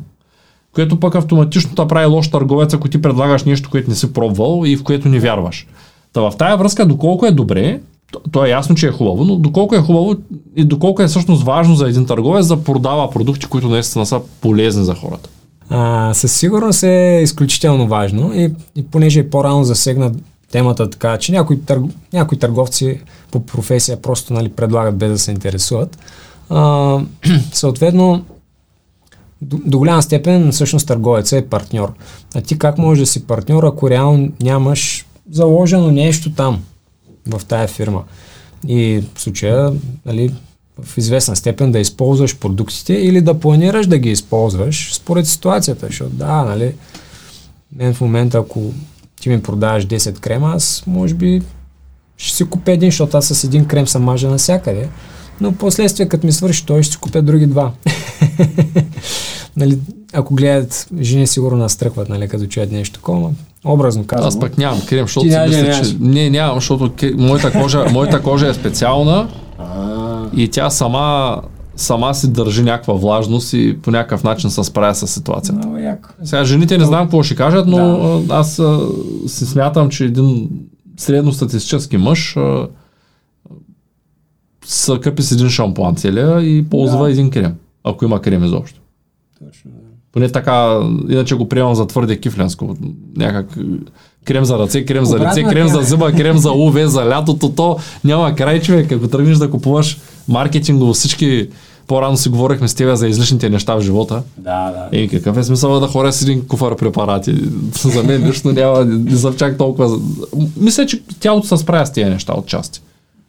Което пък автоматично те прави лош търговец, ако ти предлагаш нещо, което не си пробвал и в което не вярваш. Та в тая връзка, доколко е добре, то, то е ясно, че е хубаво, но доколко е хубаво и доколко е всъщност важно за един търговец да продава продукти, които наистина са полезни за хората. А, със сигурност е изключително важно и, и понеже е по-рано засегна темата така, че някои, търг, някои търговци по професия просто нали, предлагат без да се интересуват. А, съответно, до, до голяма степен всъщност търговеца е партньор. А ти как можеш да си партньор, ако реално нямаш заложено нещо там, в тая фирма? И в случая, нали, в известна степен да използваш продуктите или да планираш да ги използваш според ситуацията, защото да, нали, мен в момента, ако ти ми продаваш 10 крема, аз може би ще си купя един, защото аз с един крем съм мажа навсякъде. Но последствие, като ми свърши той, ще си купя други два. нали, ако гледат, жени сигурно настръхват, нали, като чуят нещо такова. Образно казвам. Аз пък нямам крем, защото си мисля, че... Не, нямам, защото моята кожа, моята кожа е специална и тя сама, сама си държи някаква влажност и по някакъв начин се справя с ситуацията. Много яко. Сега жените не знам какво ще кажат, но а, аз а, си смятам, че един средностатистически мъж а, се къпи с един шампуан целия и ползва Да. един крем, ако има крем изобщо. Точно. да. Поне така, иначе го приемам за твърде кифленско. Някак е, крем за ръце, крем за лице, крем тя- за зъба, крем за УВ, за лятото, то няма край човек. Ако тръгнеш да купуваш маркетингово всички, по-рано си говорихме с тебе за излишните неща в живота. Да, да. Е, какъв е смисъл да хоря с един куфар препарати? За мен лично няма, не съм чак толкова... Мисля, че тялото се справя с тези неща от части.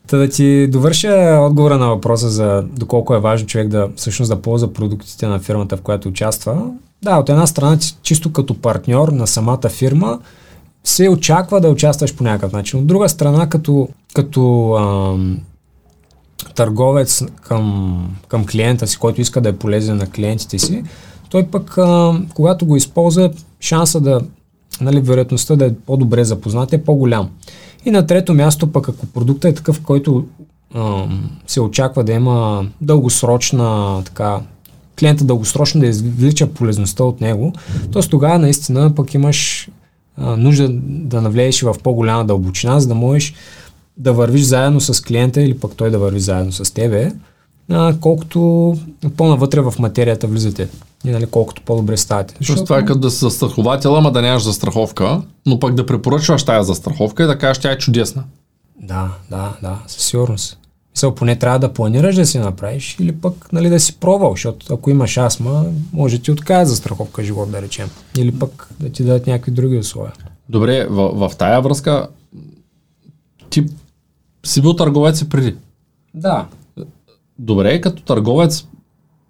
Та да ти довърша отговора на въпроса за доколко е важно човек да всъщност да ползва продуктите на фирмата, в която участва. Да, от една страна, чисто като партньор на самата фирма, се очаква да участваш по някакъв начин. От друга страна, като, като ам, търговец към, към клиента си, който иска да е полезен на клиентите си, той пък, а, когато го използва, шанса да, нали, вероятността да е по-добре запознат е по-голям. И на трето място пък, ако продуктът е такъв, който а, се очаква да има дългосрочна така, клиента дългосрочно да извлича полезността от него, т.е. тогава наистина пък имаш а, нужда да навлезеш в по-голяма дълбочина, за да можеш да вървиш заедно с клиента или пък той да върви заедно с тебе, а, колкото по-навътре в материята влизате. И нали, колкото по-добре ставате. Защото това е като да си застраховател, ама да нямаш застраховка, но пък да препоръчваш тая застраховка и да кажеш, тя е чудесна. Да, да, да, със сигурност. Мисъл, поне трябва да планираш да си направиш или пък нали, да си пробвал, защото ако имаш астма, може да ти откажат за страховка живот, да речем. Или пък да ти дадат някакви други условия. Добре, в, в тая връзка ти си бил търговец и преди. Да. Добре, като търговец,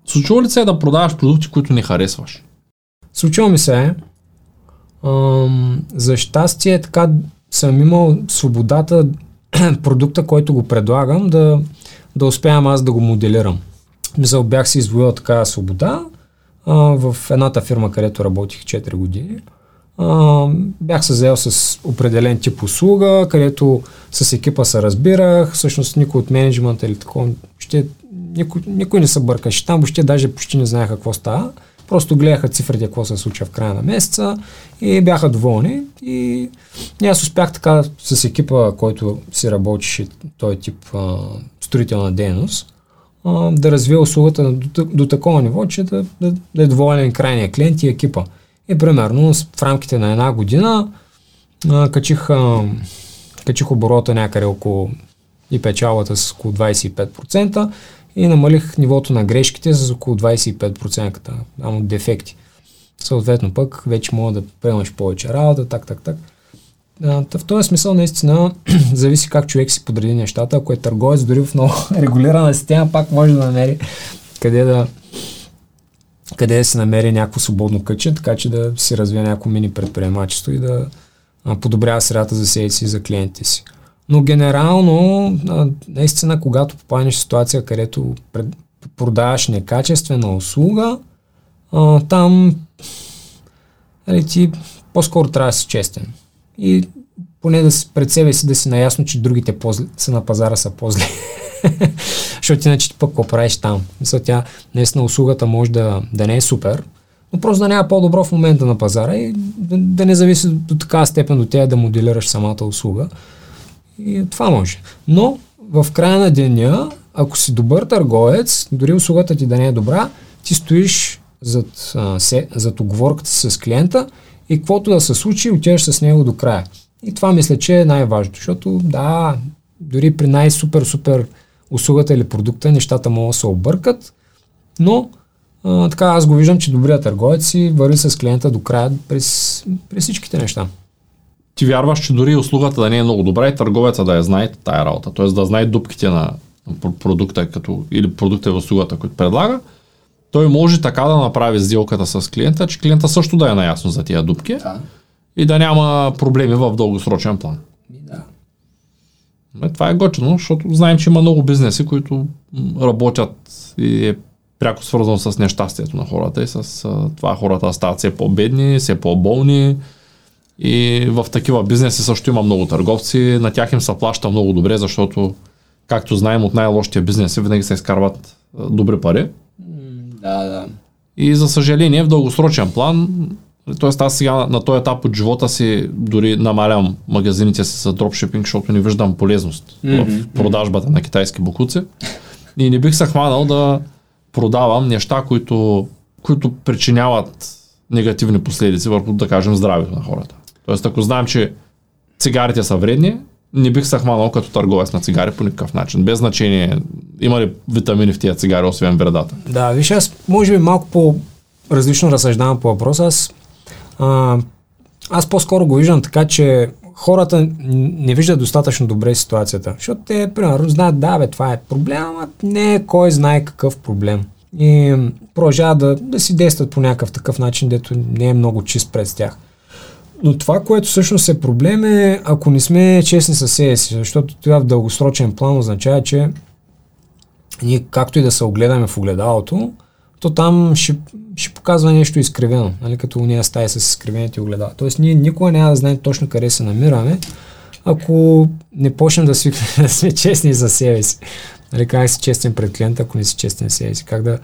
случва ли се да продаваш продукти, които не харесваш? Случва ми се, ам, за щастие така съм имал свободата продукта, който го предлагам, да, да успявам аз да го моделирам. Мисъл, бях си извоювал така свобода а, в едната фирма, където работих 4 години. А, бях се заел с определен тип услуга, където с екипа се разбирах, всъщност никой от менеджмента или такова, ще, никой, никой не се бъркаше там, въобще даже почти не знаеха какво става. Просто гледаха цифрите, какво се случва в края на месеца и бяха доволни. И, и аз успях така с екипа, който си работеше този тип а, строителна дейност, а, да развия услугата до, до такова ниво, че да, да, да е доволен крайния клиент и екипа. И примерно в рамките на една година а, качих, а, качих оборота някъде около и печалата с около 25% и намалих нивото на грешките с около 25%, само дефекти. Съответно пък вече мога да приемаш повече работа, так, так, так. А, в този смисъл наистина зависи как човек си подреди нещата. Ако е търговец, дори в много регулирана система, пак може да намери къде да, къде да се намери някакво свободно кътче, така че да си развие някакво мини предприемачество и да подобрява средата за себе си и за клиентите си. Но генерално, наистина, когато попаднеш в ситуация, където пред, продаваш некачествена услуга, а, там нали, ти по-скоро трябва да си честен. И поне да си пред себе си да си наясно, че другите по са на пазара са по-зле. Защото иначе ти пък какво правиш там. Мисля, тя наистина услугата може да, да не е супер, но просто да няма по-добро в момента на пазара и да, да не зависи до такава степен до тя да моделираш самата услуга. И това може. Но в края на деня, ако си добър търговец, дори услугата ти да не е добра, ти стоиш зад, а, се, зад оговорката с клиента и каквото да се случи, отиваш с него до края. И това мисля, че е най-важното, защото да, дори при най-супер-супер услугата или продукта нещата могат да се объркат, но а, така аз го виждам, че добрият търговец си върви с клиента до края през, през всичките неща. Ти вярваш, че дори услугата да не е много добра и търговеца да я знае тая работа, т.е. да знае дупките на пр- продукта като, или продукта и услугата, който предлага, той може така да направи сделката с клиента, че клиента също да е наясно за тия дупки Да. и да няма проблеми в дългосрочен план. Да. Е, това е готино, защото знаем, че има много бизнеси, които работят и е пряко свързано с нещастието на хората и с това хората стават все по-бедни, все по-болни и в такива бизнеси също има много търговци, на тях им се плаща много добре, защото както знаем от най-лошите бизнеси винаги се изкарват добри пари Да, да. и за съжаление в дългосрочен план, т.е. аз сега на този етап от живота си дори намалям магазините си за дропшипинг, защото не виждам полезност Мгм, в продажбата на китайски букуци. И не бих се хванал да продавам неща, които, които причиняват негативни последици върху, да кажем, здравето на хората. Тоест, ако знаем, че цигарите са вредни, не бих се хванал като търговец на цигари по никакъв начин. Без значение има ли витамини в тия цигари, освен вредата. Да, виж, аз може би малко по-различно разсъждавам по въпроса. Аз, а, аз по-скоро го виждам така, че хората не виждат достатъчно добре ситуацията. Защото те, примерно, знаят, да, бе, това е проблем, ама не е кой знае какъв проблем. И продължават да, да си действат по някакъв такъв начин, дето не е много чист пред тях. Но това, което всъщност е проблем е, ако не сме честни със себе си, защото това в дългосрочен план означава, че ние както и да се огледаме в огледалото, то там ще, ще показва нещо изкривено, нали, като уния стаи с изкривените огледала. Тоест ние никога няма да знаем точно къде се намираме, ако не почнем да, свикнем да сме честни за себе си. Нали, как си честен пред клиента, ако не си честен себе си. Как да,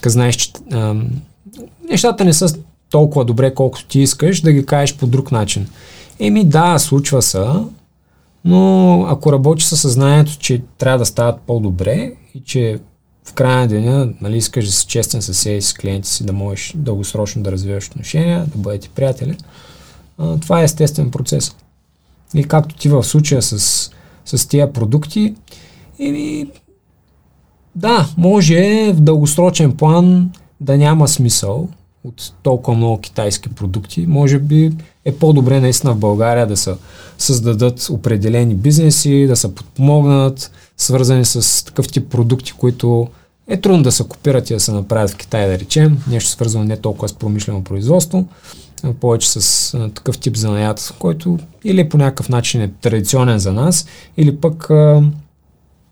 как знаеш, че ам, нещата не са толкова добре, колкото ти искаш, да ги кажеш по друг начин. Еми да, случва се, но ако работиш със съзнанието, че трябва да стават по-добре и че в края на деня нали, искаш да си честен със себе си, с клиенти си, да можеш дългосрочно да развиваш отношения, да бъдете приятели, това е естествен процес. И както ти в случая с, с тия продукти, еми, да, може в дългосрочен план да няма смисъл от толкова много китайски продукти. Може би е по-добре наистина в България да се създадат определени бизнеси, да се подпомогнат, свързани с такъв тип продукти, които е трудно да се копират и да се направят в Китай, да речем. Нещо свързано не толкова с промишлено производство, а повече с такъв тип занаят, който или по някакъв начин е традиционен за нас, или пък а,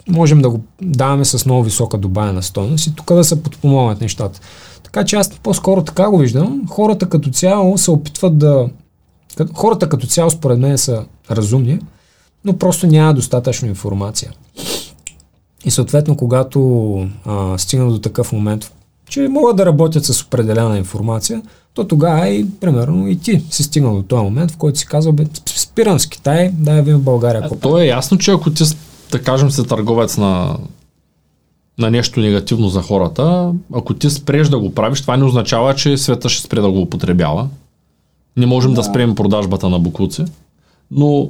можем да го даваме с много висока добавена стойност и тук да се подпомогнат нещата. Така че аз по-скоро така го виждам. Хората като цяло се опитват да... Хората като цяло според мен са разумни, но просто няма достатъчно информация. И съответно, когато а, стигнат до такъв момент, че могат да работят с определена информация, то тогава и, примерно, и ти си стигнал до този момент, в който си казал, бе, спирам с Китай, да я видим в България. А то е ясно, че ако ти, да кажем, си търговец на, на нещо негативно за хората, ако ти спреш да го правиш, това не означава, че света ще спре да го употребява. Не можем да, Да. спрем продажбата на букуци, но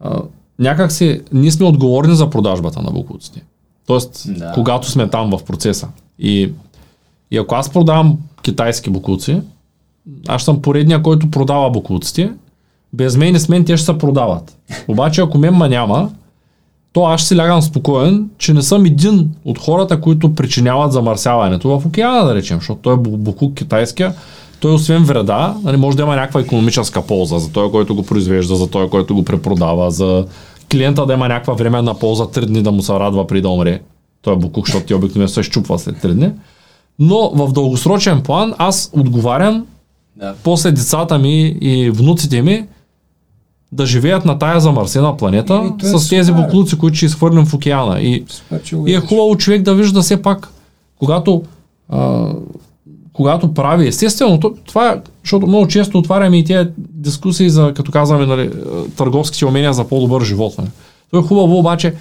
а, някак си ние сме отговорни за продажбата на букуците. Тоест, Да. когато сме там в процеса. И, и ако аз продавам китайски букуци, аз съм поредния, който продава букуците, без мен и с мен те ще се продават. Обаче ако мен ма няма, то аз ще си лягам спокоен, че не съм един от хората, които причиняват замърсяването в океана, да речем, защото той е бу- букук китайския, той освен вреда, нали, може да има някаква економическа полза за този, който го произвежда, за този, който го препродава, за клиента да има някаква временна полза, 3 дни да му се радва при да умре. Той е букук, защото ти обикновено се щупва след 3 дни. Но в дългосрочен план аз отговарям Да. после децата ми и внуците ми да живеят на тая замърсена планета Еми, то е с тези супер. буклуци, които ще изхвърлим в океана. И, и е хубаво човек да вижда все пак, когато, а, когато прави. Естествено, то- това е, защото много често отваряме и тези дискусии за, като казваме, нали, търговските умения за по-добър живот. Нали. То е хубаво, обаче,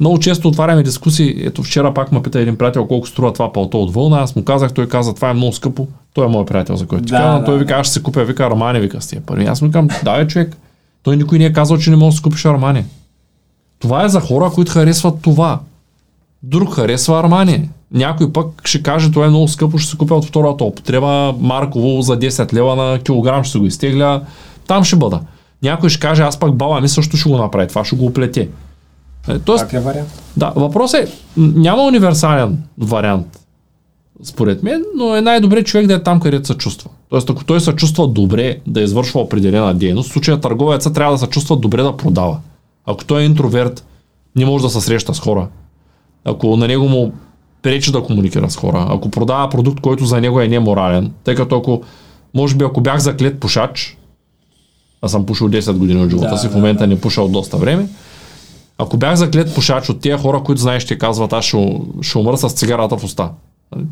много често отваряме дискусии. Ето вчера пак ме пита един приятел колко струва това палто от вълна. Аз му казах, той каза, това е много скъпо. Той е мой приятел, за който ти Да, казвам. да, той вика, аз ще се купя, вика Армани, вика с тия пари. Аз му казвам, да, човек. Той никой не е казал, че не можеш да си купиш Армани. Това е за хора, които харесват това. Друг харесва Армани. Някой пък ще каже, това е много скъпо, ще се купя от втората употреба, Марково за 10 лева на килограм ще се го изтегля, там ще бъда. Някой ще каже, аз пък баба ми също ще го направи, това ще го оплете. Е, Тоест, е вариант. да, въпрос е, няма универсален вариант, според мен, но е най-добре човек да е там, където се чувства. Тоест, ако той се чувства добре да извършва определена дейност, в случая търговеца трябва да се чувства добре да продава. Ако той е интроверт, не може да се среща с хора. Ако на него му пречи да комуникира с хора, ако продава продукт, който за него е неморален, тъй като ако, може би ако бях заклет пушач, аз съм пушил 10 години от живота Да, си, в да, момента не пуша от доста време, ако бях заклет пушач от тия хора, които знаеш, ще казват, аз ще, ще умра с цигарата в уста.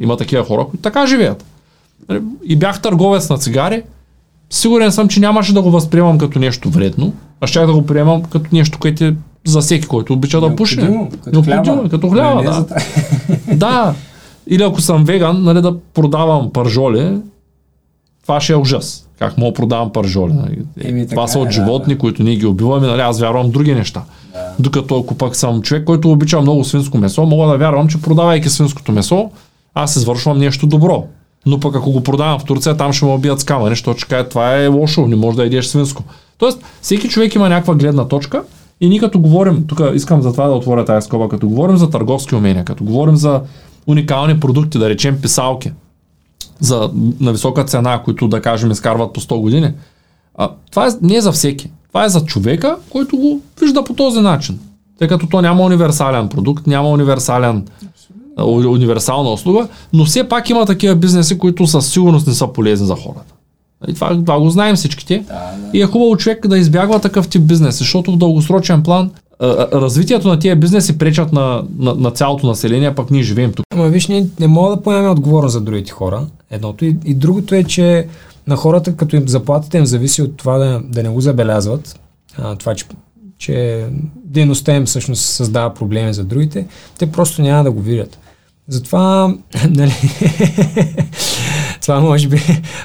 Има такива хора, които така живеят. Нали, И бях търговец на цигари, сигурен съм, че нямаше да го възприемам като нещо вредно, а ще да го приемам като нещо, което е за всеки, който обича да пуши. Като хляба. като хляба, да. Майонезът. Да. Или ако съм веган, нали, да продавам пържоли, това ще е ужас. Как мога да продавам пържоли? Нали? Това са е, от да, животни, да. които ние ги убиваме, нали? аз вярвам други неща. Да. Докато ако пък съм човек, който обича много свинско месо, мога да вярвам, че продавайки свинското месо, аз извършвам нещо добро. Но пък ако го продавам в Турция, там ще ме убият с камъни, защото ще кажат, това е лошо, не можеш да едеш свинско. Тоест, всеки човек има някаква гледна точка и ние като говорим, тук искам за това да отворя тази скоба, като говорим за търговски умения, като говорим за уникални продукти, да речем писалки, за, на висока цена, които да кажем изкарват по 100 години, а, това е, не е за всеки. Това е за човека, който го вижда по този начин. Тъй като то няма универсален продукт, няма универсален, универсална услуга, но все пак има такива бизнеси, които със сигурност не са полезни за хората. И това, това го знаем всичките. Да, да. И е хубаво човек да избягва такъв тип бизнес, защото в дългосрочен план развитието на тия бизнеси пречат на, на, на цялото население, пък ние живеем тук. Ама виж, ние не мога да поемем отговорност за другите хора. Едното. И, и другото е, че на хората, като им заплатите им зависи от това да, да не го забелязват, а, това, че, че дейността им всъщност създава проблеми за другите, те просто няма да го видят. Затова, нали, това може би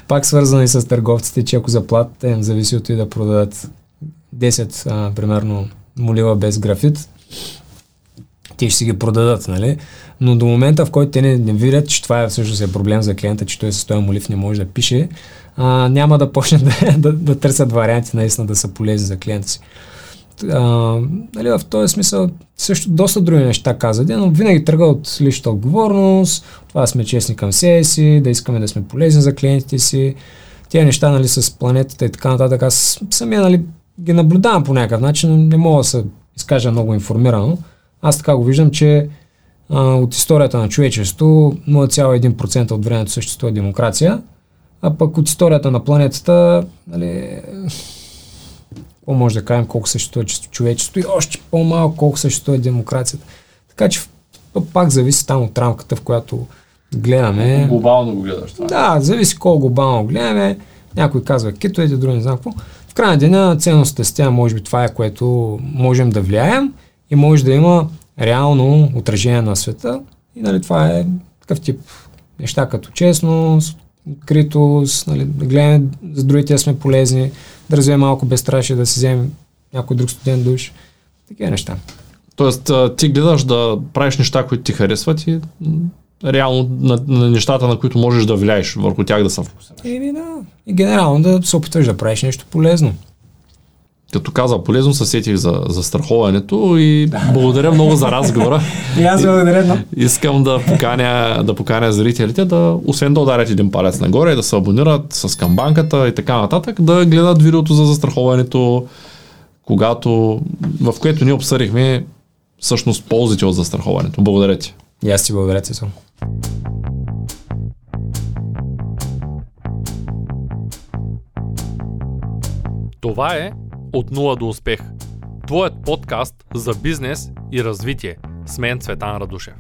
пак свързано и с търговците, че ако заплатите им зависи от и да продадат 10, а, примерно, молива без графит, те ще си ги продадат, нали? Но до момента, в който те не, не видят, че това е всъщност е проблем за клиента, че той с този молив не може да пише, а, няма да почнат да, да, да търсят варианти наистина да са полезни за клиента си. А, нали, в този смисъл също доста други неща каза, но винаги тръга от личната отговорност, това да сме честни към себе си, да искаме да сме полезни за клиентите си. Тези неща нали, с планетата и така нататък, аз самия нали, ги наблюдавам по някакъв начин, не мога да се изкажа много информирано. Аз така го виждам, че а, от историята на човечеството 0,1% от времето съществува демокрация, а пък от историята на планетата, нали, какво може да кажем колко съществува чисто човечество и още по-малко колко съществува демокрацията. Така че пак зависи там от рамката, в която гледаме. Глобално го гледаш това. Да, зависи колко глобално гледаме. Някой казва китовете, други не знам какво. В края на деня ценността с тя, може би това е което можем да влияем и може да има реално отражение на света. И нали, това е такъв тип неща като честност, откритост, нали, да гледаме за другите сме полезни, да развием малко безстрашие, да си вземем някой друг студент душ. Такива неща. Тоест, ти гледаш да правиш неща, които ти харесват и реално на, на нещата, на които можеш да влияеш върху тях да се фокусираш. И, да. и генерално да се опитваш да правиш нещо полезно. Като каза полезно, се сетих за, за страховането и благодаря много за разговора. И аз благодаря. но- Искам да поканя, да поканя зрителите да, освен да ударят един палец нагоре, да се абонират с камбанката и така нататък, да гледат видеото за застраховането, когато, в което ние обсъдихме всъщност ползите от застраховането. Благодаря ти. И аз ти благодаря, Цесо. Това е От нула до успех. Твоят подкаст за бизнес и развитие. С мен Цветан Радушев.